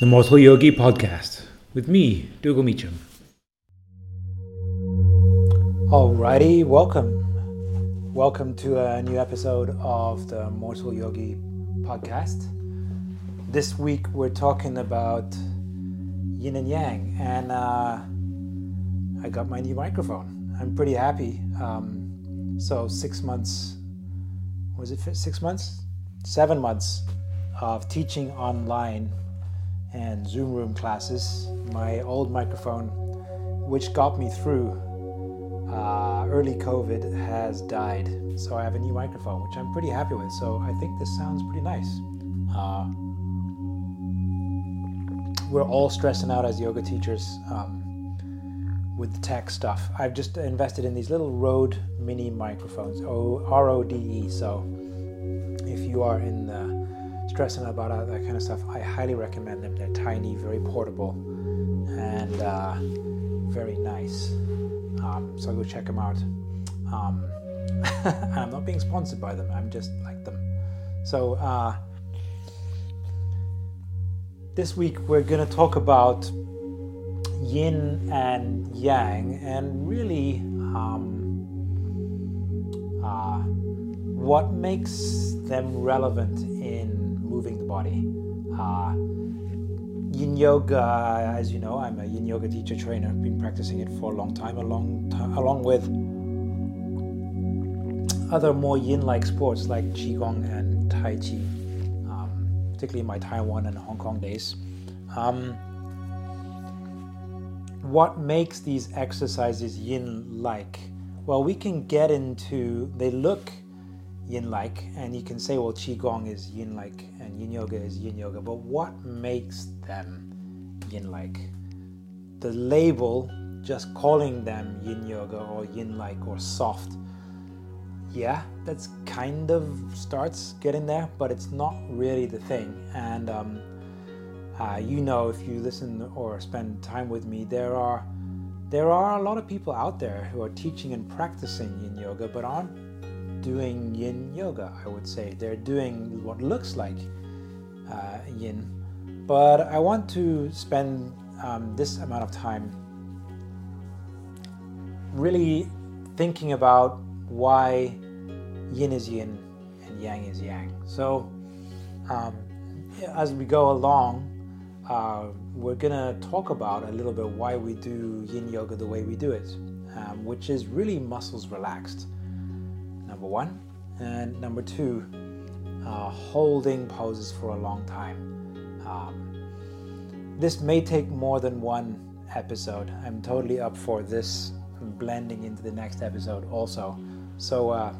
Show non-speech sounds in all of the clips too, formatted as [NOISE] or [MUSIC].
the Mortal Yogi podcast with me, Dhugal Meachem. Alrighty, welcome. Welcome to a new episode of the Mortal Yogi podcast. This week we're talking about yin and yang, and uh, I got my new microphone. I'm pretty happy. Um, so, six months was it six months? Seven months of teaching online and Zoom room classes. My old microphone, which got me through uh, early COVID, has died. So I have a new microphone, which I'm pretty happy with. So I think this sounds pretty nice. Uh, we're all stressing out as yoga teachers um, with the tech stuff. I've just invested in these little Rode mini microphones, O R O D E. So if you are in the stressing about that kind of stuff, I highly recommend them. They're tiny, very portable, and uh, very nice. Um, so go check them out. Um, [LAUGHS] I'm not being sponsored by them. I'm just like them. So uh, this week we're going to talk about yin and yang, and really um, uh, what makes them relevant moving the body. Uh, yin yoga, as you know, I'm a yin yoga teacher trainer. I've been practicing it for a long time, along along with other more yin-like sports like qigong and tai chi, um, particularly in my Taiwan and Hong Kong days. Um, what makes these exercises yin-like? Well, we can get into. They look yin-like, and you can say, well, qigong is yin-like and yin yoga is yin yoga. But what makes them yin-like? The label, just calling them yin yoga or yin-like or soft, yeah, that's kind of starts getting there, but it's not really the thing. And um, uh, you know, if you listen or spend time with me, there are there are a lot of people out there who are teaching and practicing yin yoga, but aren't doing yin yoga, I would say. They're doing what looks like uh, yin. But I want to spend um, this amount of time really thinking about why yin is yin and yang is yang. So, um, as we go along, uh, we're gonna talk about a little bit why we do yin yoga the way we do it, um, which is really muscles relaxed number one. And number two, uh, holding poses for a long time. Um, this may take more than one episode. I'm totally up for this blending into the next episode also. So uh,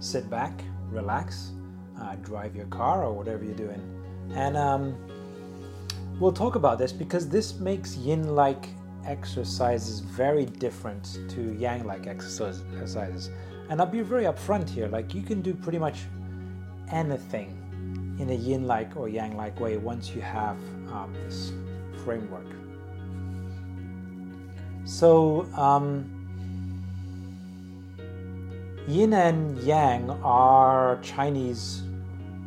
sit back, relax, uh, drive your car or whatever you're doing. And um, we'll talk about this because this makes yin like exercises very different to yang like exercises. And I'll be very upfront here. Like you can do pretty much anything in a yin-like or yang-like way once you have um, this framework. So um, yin and yang are Chinese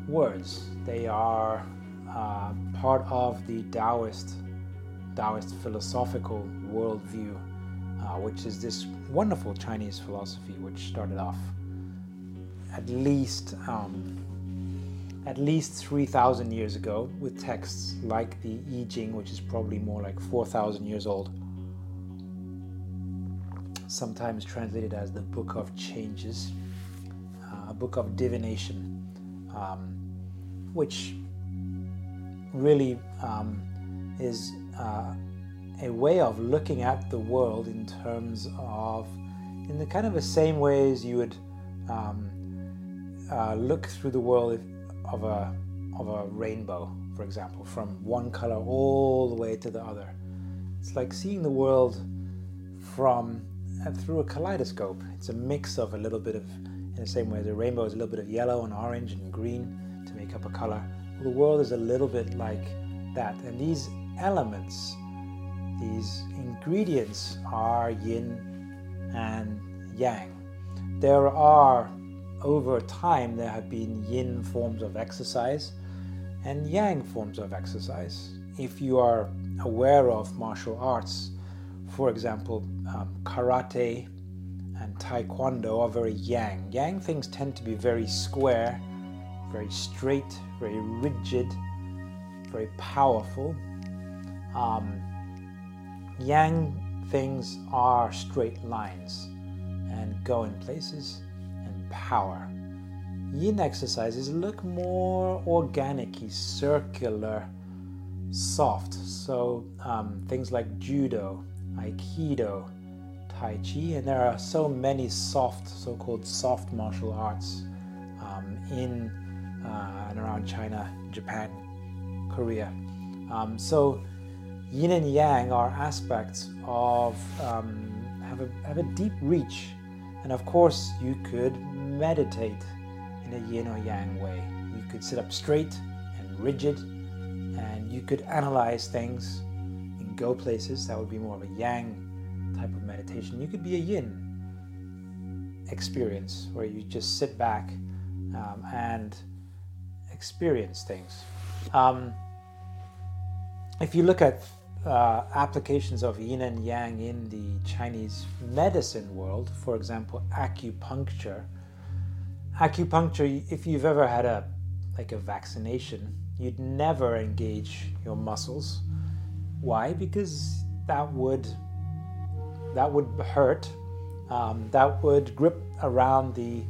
words. They are uh, part of the Taoist Taoist philosophical worldview uh, which is this wonderful Chinese philosophy which started off at least um, at least 3,000 years ago with texts like the I Ching, which is probably more like 4,000 years old, sometimes translated as the Book of Changes, uh, a book of divination, um, which really um, is uh, a way of looking at the world in terms of, in the kind of the same ways you would um, uh, look through the world of a of a rainbow, for example, from one color all the way to the other. It's like seeing the world from uh, through a kaleidoscope. It's a mix of a little bit of, in the same way the rainbow is a little bit of yellow and orange and green to make up a color. Well, the world is a little bit like that, and these elements these ingredients are yin and yang. There are, over time, there have been yin forms of exercise and yang forms of exercise if you are aware of martial arts, for example, um, karate and taekwondo are very yang. Yang things tend to be very square, very straight, very rigid, very powerful. Um, yang things are straight lines and go in places and power. Yin exercises look more organic, circular, soft. So um, things like judo, aikido, tai chi, and there are so many soft, so-called soft martial arts um, in uh, and around China, Japan, Korea. Um, so yin and yang are aspects of um, have a have a deep reach, and of course you could meditate in a yin or yang way. You could sit up straight and rigid, and you could analyze things and go places. That would be more of a yang type of meditation. You could be a yin experience where you just sit back um, and experience things. Um, if you look at uh, applications of yin and yang in the Chinese medicine world, for example, acupuncture. Acupuncture, if you've ever had a like a vaccination, you'd never engage your muscles. Why? Because that would that would hurt. Um, that would grip around the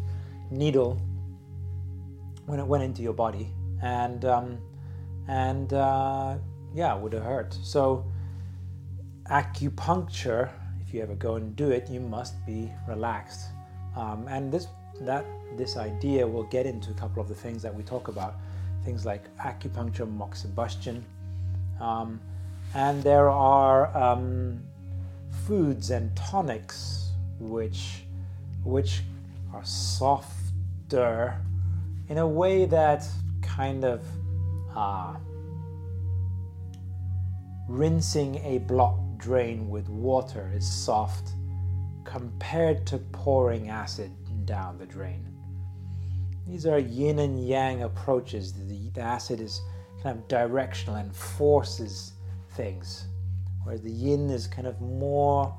needle when it went into your body, and um, and uh, yeah, would have hurt. So, acupuncture, if you ever go and do it, you must be relaxed. Um, and this that this idea will get into a couple of the things that we talk about, things like acupuncture, moxibustion, um, and there are um, foods and tonics which which are softer in a way that kind of uh, rinsing a blocked drain with water is soft compared to pouring acid down the drain. These are yin and yang approaches. The, the acid is kind of directional and forces things, whereas the yin is kind of more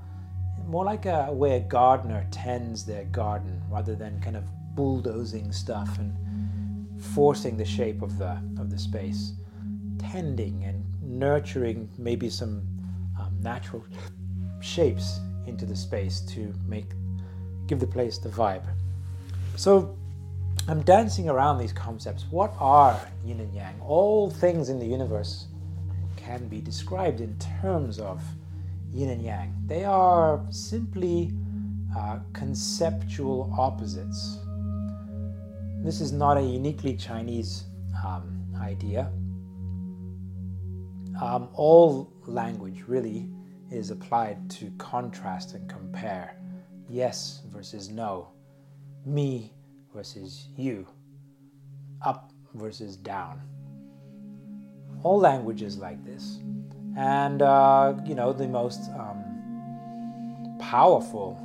more like a way a gardener tends their garden rather than kind of bulldozing stuff and forcing the shape of the of the space tending and nurturing maybe some um, natural shapes into the space to make give the place the vibe. So I'm dancing around these concepts. What are yin and yang? All things in the universe can be described in terms of yin and yang. They are simply uh, conceptual opposites. This is not a uniquely Chinese um, idea um, all language really is applied to contrast and compare. Yes versus no, me versus you, up versus down. All languages like this. And, uh, you know, the most um, powerful,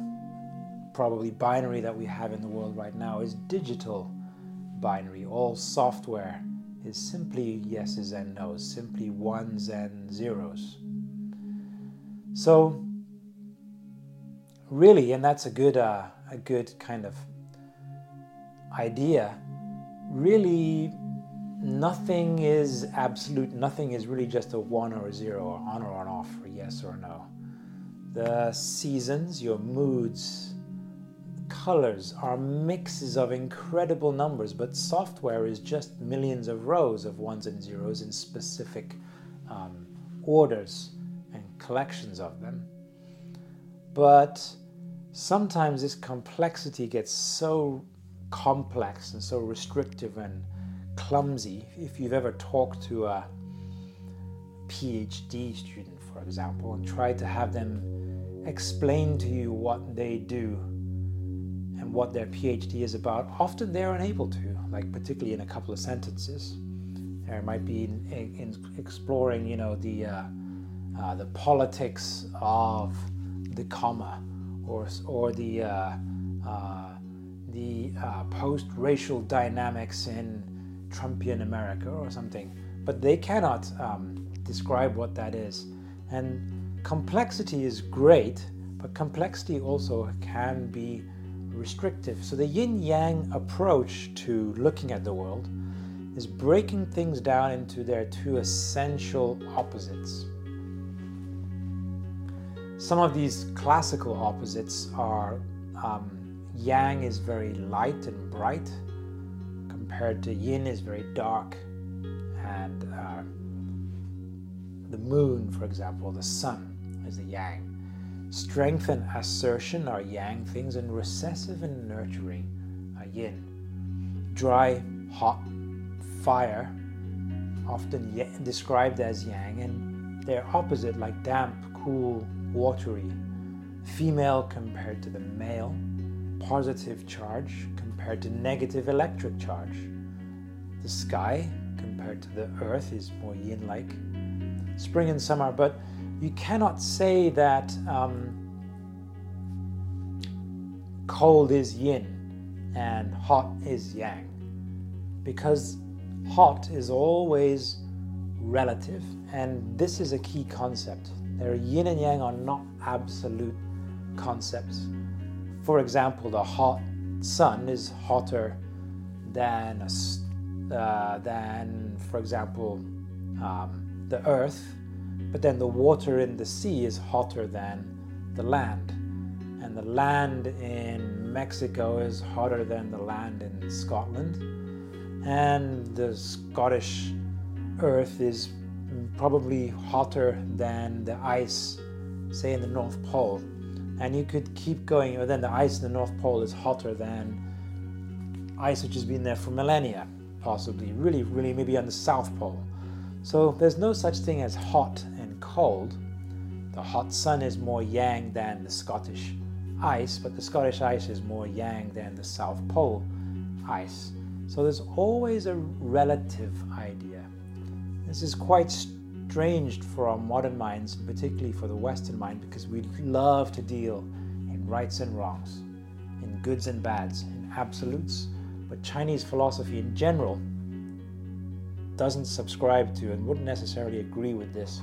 probably binary that we have in the world right now is digital binary. All software is simply yeses and nos, simply ones and zeros. So, really, and that's a good, uh, a good kind of idea. Really, nothing is absolute. Nothing is really just a one or a zero, or on or on off, or yes or no. The seasons, your moods, colors are mixes of incredible numbers, but software is just millions of rows of ones and zeros in specific um, orders and collections of them. But sometimes this complexity gets so complex and so restrictive and clumsy. If you've ever talked to a PhD student, for example, and tried to have them explain to you what they do what their PhD is about, often they're unable to, like particularly in a couple of sentences. There might be in, in exploring, you know, the uh, uh, the politics of the comma, or or the uh, uh the uh, post-racial dynamics in Trumpian America or something, but they cannot um, describe what that is. And complexity is great, but complexity also can be restrictive. So the yin yang approach to looking at the world is breaking things down into their two essential opposites. Some of these classical opposites are um, yang is very light and bright, compared to yin is very dark, and uh, the moon, for example, the sun is the yang. Strength and assertion are yang things, and recessive and nurturing are yin. Dry, hot, fire, often described as yang, and they're opposite, like damp, cool, watery. Female compared to the male, positive charge compared to negative electric charge. The sky compared to the earth is more yin like. Spring and summer, but you cannot say that um, cold is yin and hot is yang because hot is always relative, and this is a key concept. Their yin and yang are not absolute concepts. For example, the hot sun is hotter than a, uh, than, for example, um, the earth, but then the water in the sea is hotter than the land, and the land in Mexico is hotter than the land in Scotland and the Scottish earth is probably hotter than the ice, say, in the North Pole. And you could keep going, but then the ice in the North Pole is hotter than ice which has been there for millennia, possibly, really, really, maybe on the South Pole. So there's no such thing as hot and cold. The hot sun is more yang than the Scottish ice, but the Scottish ice is more yang than the South Pole ice. So there's always a relative idea. This is quite strange for our modern minds, particularly for the Western mind, because we love to deal in rights and wrongs, in goods and bads, in absolutes. But Chinese philosophy in general doesn't subscribe to and wouldn't necessarily agree with this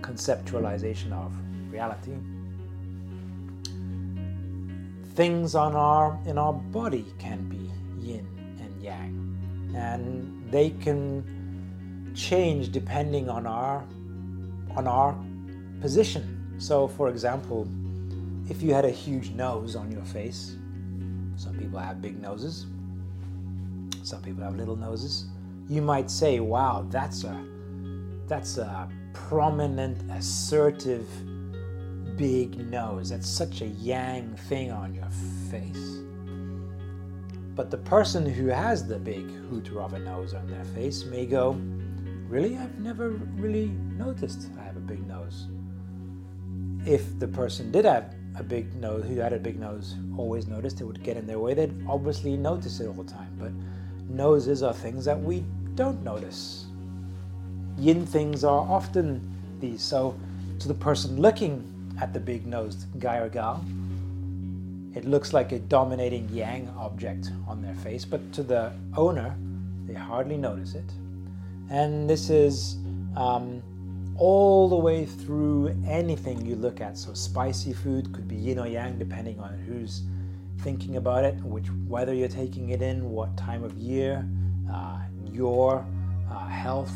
conceptualization of reality. Things on our in our body can be yin and yang and they can change depending on our on our position. So for example if you had a huge nose on your face some people have big noses some people have little noses you might say wow that's a that's a prominent assertive big nose. That's such a yang thing on your face. But the person who has the big hooter of a nose on their face may go, Really? I've never really noticed I have a big nose. If the person did have a big nose, who had a big nose, always noticed it would get in their way, they'd obviously notice it all the time. But noses are things that we don't notice. Yin things are often these. So, to the person looking at the big nosed guy or gal. It looks like a dominating yang object on their face, but to the owner, they hardly notice it. And this is um, all the way through anything you look at. So, spicy food could be yin or yang depending on who's thinking about it, which whether you're taking it in, what time of year, uh, your uh, health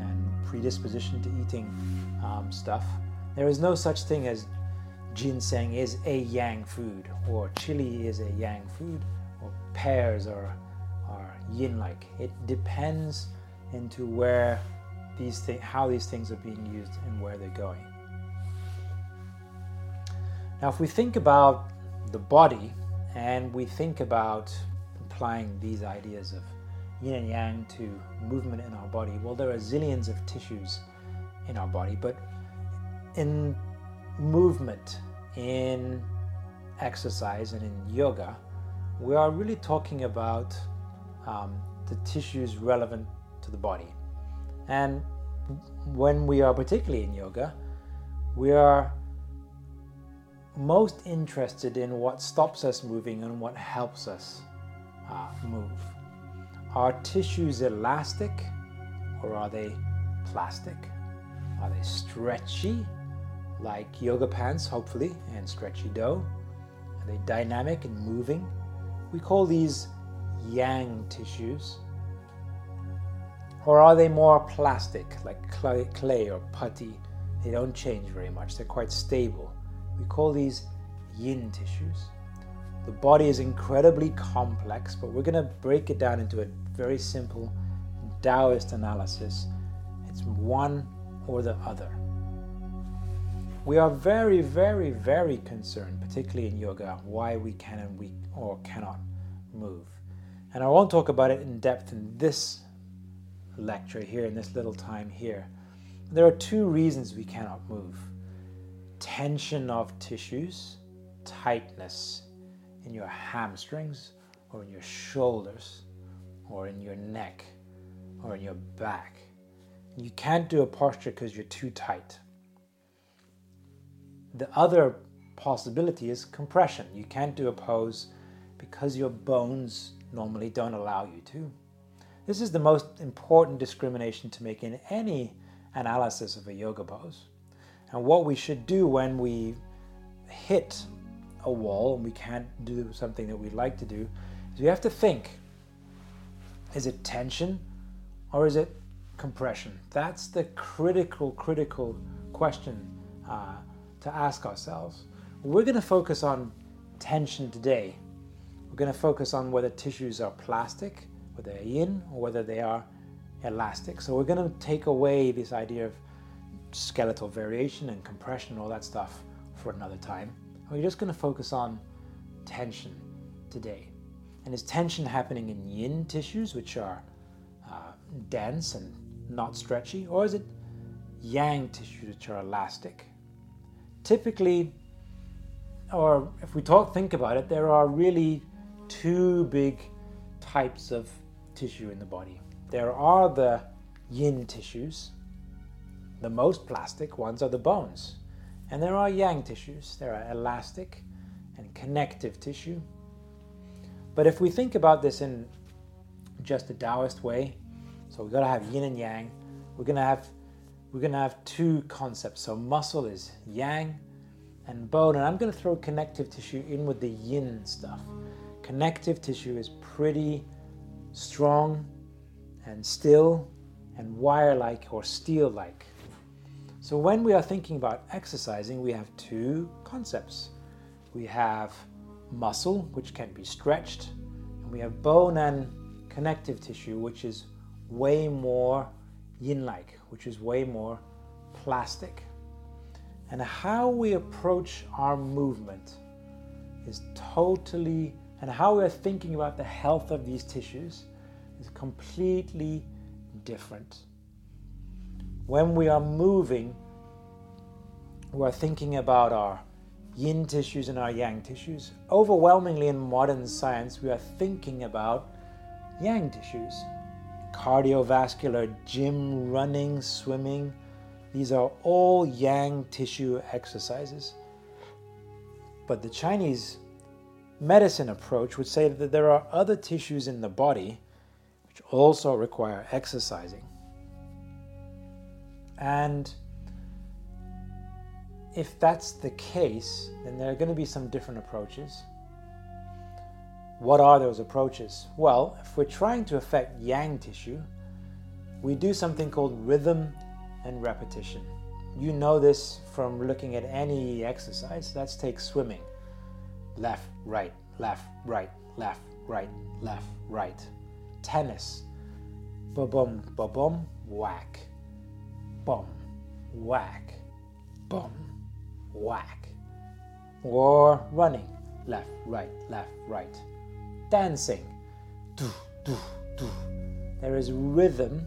and predisposition to eating um, stuff. There is no such thing as ginseng is a yang food, or chili is a yang food, or pears are, are yin like. It depends into where these things, how these things are being used and where they're going. Now, if we think about the body and we think about applying these ideas of yin and yang to movement in our body, well, there are zillions of tissues in our body, but in movement, in exercise, and in yoga, we are really talking about um, the tissues relevant to the body. And when we are particularly in yoga, we are most interested in what stops us moving and what helps us uh, move. Are tissues elastic or are they plastic? Are they stretchy, like yoga pants, hopefully, and stretchy dough? Are they dynamic and moving? We call these yang tissues. Or are they more plastic, like clay, clay or putty? They don't change very much, they're quite stable. We call these yin tissues. The body is incredibly complex, but we're going to break it down into a very simple Taoist analysis. It's one or the other. We are very, very, very concerned, particularly in yoga, why we can and we or cannot move. And I won't talk about it in depth in this lecture here, in this little time here. There are two reasons we cannot move tension of tissues, tightness in your hamstrings or in your shoulders or in your neck or in your back. You can't do a posture because you're too tight. The other possibility is compression. You can't do a pose because your bones normally don't allow you to. This is the most important discrimination to make in any analysis of a yoga pose. And what we should do when we hit a wall and we can't do something that we'd like to do is we have to think is it tension or is it compression? That's the critical, critical question uh, to ask ourselves. We're going to focus on tension today. We're going to focus on whether tissues are plastic, whether they're yin, or whether they are elastic. So we're going to take away this idea of skeletal variation and compression and all that stuff for another time. We're just going to focus on tension today. And is tension happening in yin tissues, which are uh, dense and not stretchy, or is it yang tissues, which are elastic? Typically, or if we talk, think about it, there are really two big types of tissue in the body. There are the yin tissues, the most plastic ones are the bones. And there are yang tissues, there are elastic and connective tissue. But if we think about this in just a Taoist way, so we've got to have yin and yang, we're going to have we're to have two concepts. So muscle is yang and bone, and I'm going to throw connective tissue in with the yin stuff. Connective tissue is pretty strong and still and wire like or steel like. So, when we are thinking about exercising, we have two concepts. We have muscle, which can be stretched, and we have bone and connective tissue, which is way more yin like, which is way more plastic. And how we approach our movement is totally, and how we're thinking about the health of these tissues is completely different when we are moving, we're thinking about our yin tissues and our yang tissues. Overwhelmingly in modern science, we are thinking about yang tissues. Cardiovascular, gym, running, swimming, these are all yang tissue exercises. But the Chinese medicine approach would say that there are other tissues in the body which also require exercising. And if that's the case, then there are going to be some different approaches. What are those approaches? Well, if we're trying to affect yang tissue, we do something called rhythm and repetition. You know this from looking at any exercise. Let's take swimming. Left, right, left, right, left, right, left, right. Tennis. Ba bum, ba bum, whack bum, whack, bum, whack. Or running, left, right, left, right. Dancing, do, do, do. There is rhythm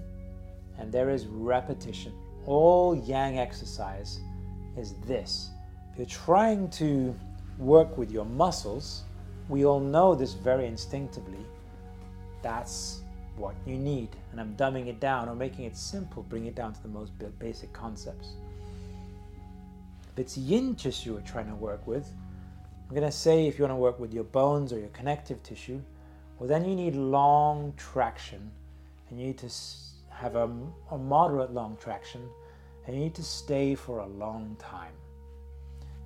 and there is repetition. All yang exercise is this. If you're trying to work with your muscles, we all know this very instinctively. That's what you need. And I'm dumbing it down or making it simple, bring it down to the most basic concepts. If it's yin tissue you're trying to work with, I'm going to say if you want to work with your bones or your connective tissue, well, then you need long traction and you need to have a, a moderate long traction, and you need to stay for a long time.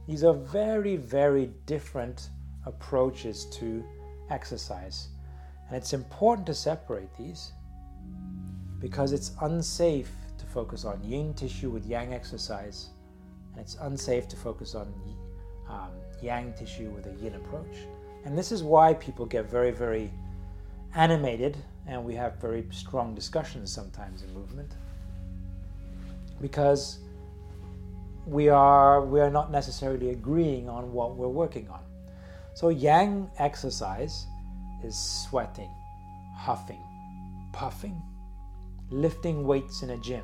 These are very, very different approaches to exercise. And it's important to separate these because it's unsafe to focus on yin tissue with yang exercise, and it's unsafe to focus on um, yang tissue with a yin approach. And this is why people get very, very animated, and we have very strong discussions sometimes in movement because we are we are not necessarily agreeing on what we're working on. So yang exercise is sweating, huffing, puffing, lifting weights in a gym.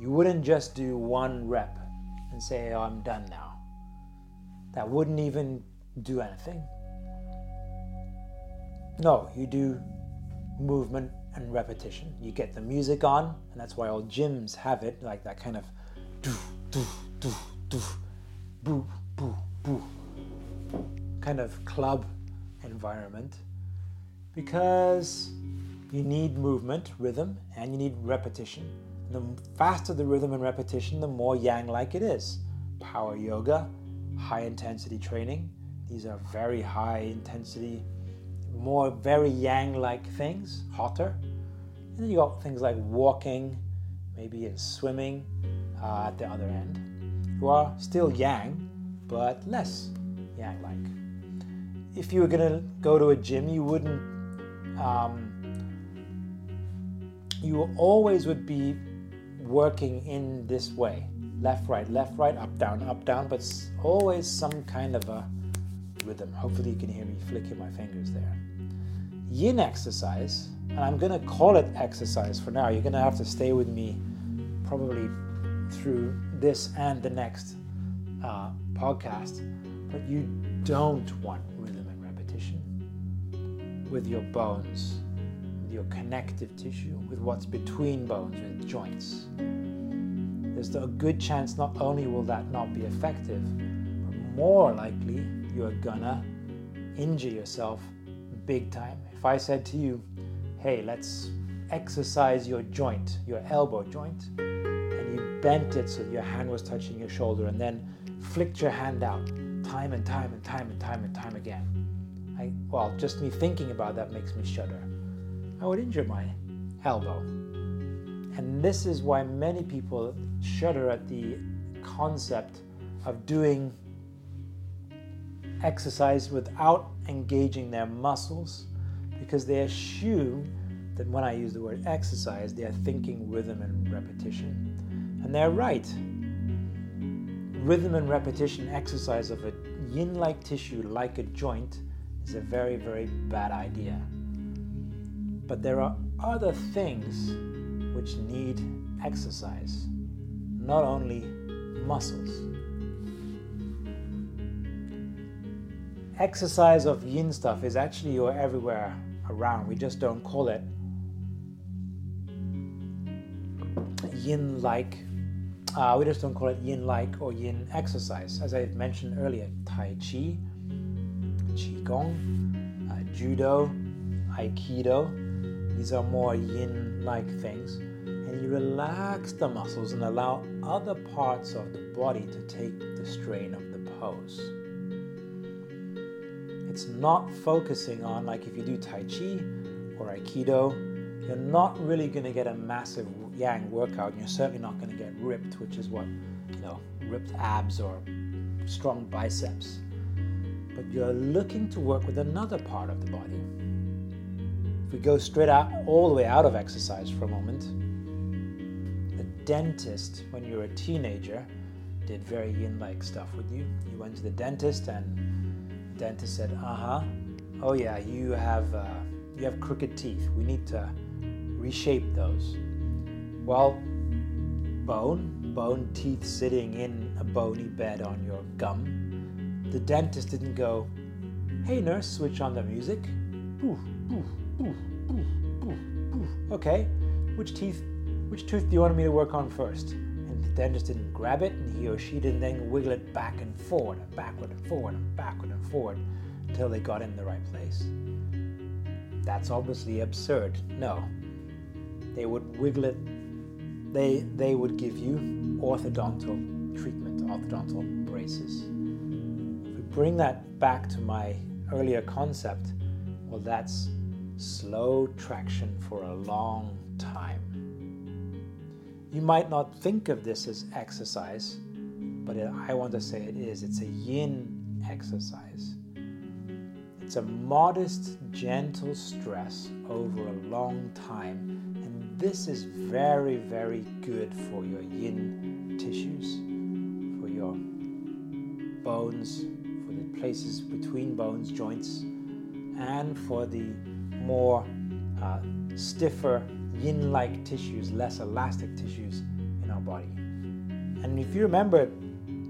You wouldn't just do one rep and say, oh, I'm done now. That wouldn't even do anything. No, you do movement and repetition. You get the music on, and that's why all gyms have it, like that kind of doo, doo, doo, doo, boo, boo, boo kind of club environment because you need movement, rhythm, and you need repetition. the faster the rhythm and repetition, the more yang like it is. Power yoga, high intensity training, these are very high intensity, more very yang like things, hotter. And then you got things like walking, maybe in swimming uh, at the other end, who are still yang, but less yang like. If you were going to go to a gym, you wouldn't um, you always would be working in this way left, right, left, right, up, down, up, down, but always some kind of a rhythm. Hopefully, you can hear me flicking my fingers there. Yin exercise, and I'm going to call it exercise for now. You're going to have to stay with me probably through this and the next uh, podcast, but you don't want with your bones with your connective tissue, with what's between bones, with joints. There's a good chance not only will that not be effective, but more likely you are gonna injure yourself big time. If I said to you, hey, let's exercise your joint, your elbow joint, and you bent it so your hand was touching your shoulder and then flicked your hand out time and time and time and time and time again. I, well, just me thinking about that makes me shudder. I would injure my elbow. And this is why many people shudder at the concept of doing exercise without engaging their muscles because they assume that when I use the word exercise, they are thinking rhythm and repetition. And they're right. Rhythm and repetition exercise of a yin like tissue, like a joint, is a very, very bad idea. But there are other things which need exercise, not only muscles. Exercise of yin stuff is actually you're everywhere around. We just don't call it yin like. Uh, we just don't call it yin like or yin exercise. As I mentioned earlier, Tai Chi, Qigong, uh, Judo, Aikido these are more yin like things. And you relax the muscles and allow other parts of the body to take the strain of the pose. It's not focusing on, like if you do Tai Chi or Aikido, you're not really going to get a massive yang workout. And you're certainly not going to get ripped, which is what, you know, ripped abs or strong biceps. But you're looking to work with another part of the body if we go straight out, all the way out of exercise for a moment, the dentist, when you were a teenager, did very yin like stuff with you. You went to the dentist, and the dentist said, "Uh huh, oh yeah, you have uh, you have crooked teeth. We need to reshape those." Well, bone, bone teeth sitting in a bony bed on your gum. The dentist didn't go, "Hey nurse, switch on the music." Ooh, ooh, Okay, which teeth, which tooth do you want me to work on first? And the dentist didn't grab it, and he or she didn't then wiggle it back and forward, and backward and forward, and backward and forward until they got in the right place. That's obviously absurd. No. they would wiggle it. They they would give you orthodontal treatment, orthodontal braces. Bring that back to my earlier concept, well, that's slow traction for a long time. You might not think of this as exercise, but it, I want to say it is. It's a yin exercise. It's a modest, gentle stress over a long time, and this is very, very good for your yin tissues, for your bones, places between bones, joints, and for the more uh, stiffer yin like tissues, less elastic tissues in our body. And if you remember,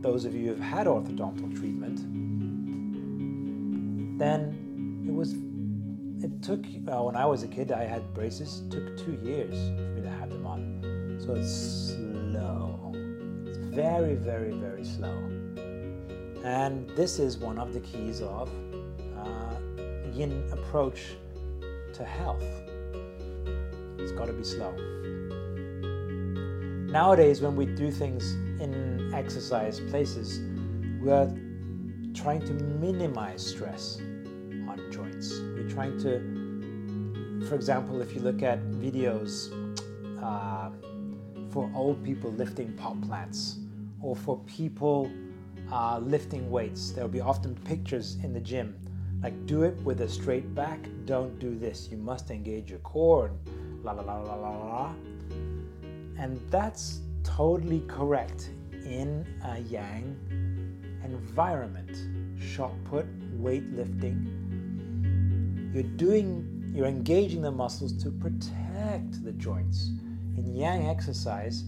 those of you who have had orthodontal treatment, then it was, it took, uh, when I was a kid, I had braces, it took two years for me to have them on. So it's slow. It's very, very, very slow. And this is one of the keys of uh, yin approach to health. It's got to be slow. Nowadays, when we do things in exercise places, we're trying to minimize stress on joints. We're trying to, for example, if you look at videos uh, for old people lifting pot plants or for people uh, lifting weights, there'll be often pictures in the gym like do it with a straight back, don't do this. You must engage your core and la la la la la la. And that's totally correct in a yang environment. Shot put, weightlifting. You're doing, you're engaging the muscles to protect the joints. In yang exercise,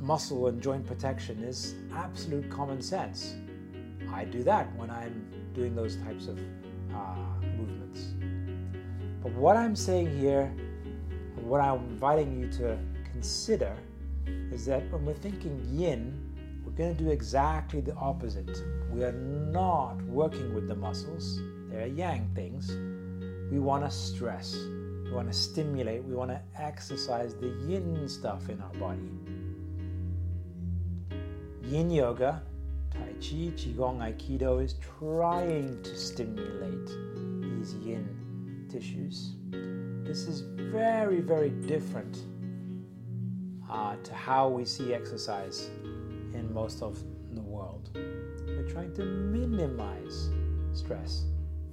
muscle and joint protection is absolute common sense. I do that when I'm doing those types of uh, movements. But what I'm saying here, what I'm inviting you to consider, is that when we're thinking yin, we're going to do exactly the opposite. We are not working with the muscles, they're yang things. We want to stress, we want to stimulate, we want to exercise the yin stuff in our body. Yin yoga Tai Chi, Qigong, Aikido is trying to stimulate these yin tissues. This is very, very different uh, to how we see exercise in most of the world. We're trying to minimize stress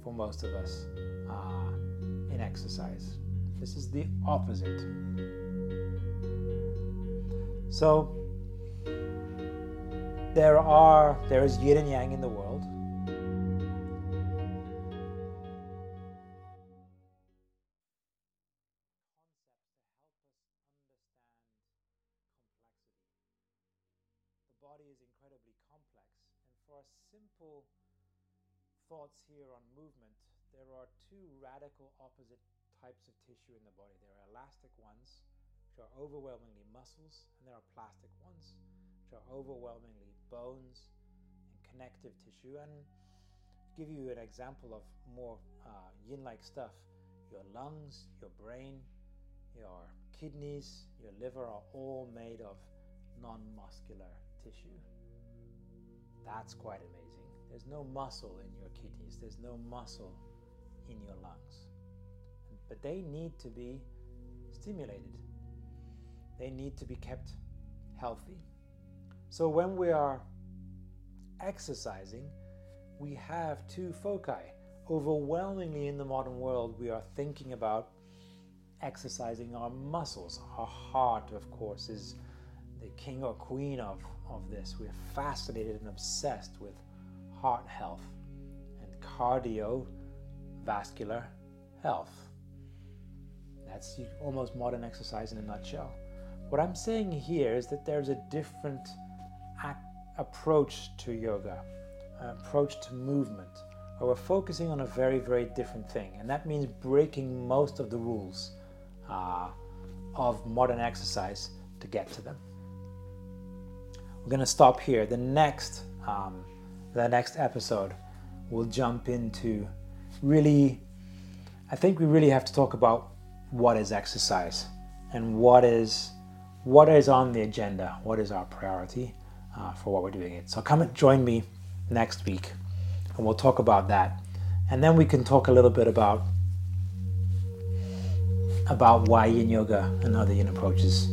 for most of us uh, in exercise. This is the opposite. So, there are there is yin and yang in the world. The body is incredibly complex, and for simple thoughts here on movement, there are two radical opposite types of tissue in the body. There are elastic ones, which are overwhelmingly muscles, and there are plastic ones, which are overwhelmingly bones and connective tissue. And give you an example of more uh, yin like stuff your lungs, your brain, your kidneys, your liver are all made of non muscular tissue. That's quite amazing. There's no muscle in your kidneys, there's no muscle in your lungs. But they need to be stimulated, they need to be kept healthy. So when we are exercising, we have two foci. Overwhelmingly in the modern world, we are thinking about exercising our muscles. Our heart, of course, is the king or queen of, of this. We're fascinated and obsessed with heart health and cardiovascular health. That's almost modern exercise in a nutshell. What I'm saying here is that there's a different approach to yoga, approach to movement, where we're focusing on a very, very different thing. And that means breaking most of the rules uh, of modern exercise to get to them. We're going to stop here. The next, um, the next episode, we'll jump into really. I think we really have to talk about what is exercise and what is what is on the agenda, what is our priority uh, for what we're doing it. So come and join me next week, and we'll talk about that, and then we can talk a little bit about about why yin yoga and other yin approaches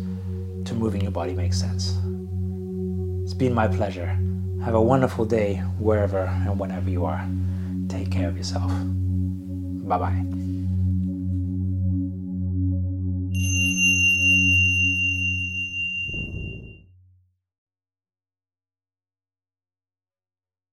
to moving your body makes sense. It's been my pleasure. Have a wonderful day wherever and whenever you are. Take care of yourself. Bye bye.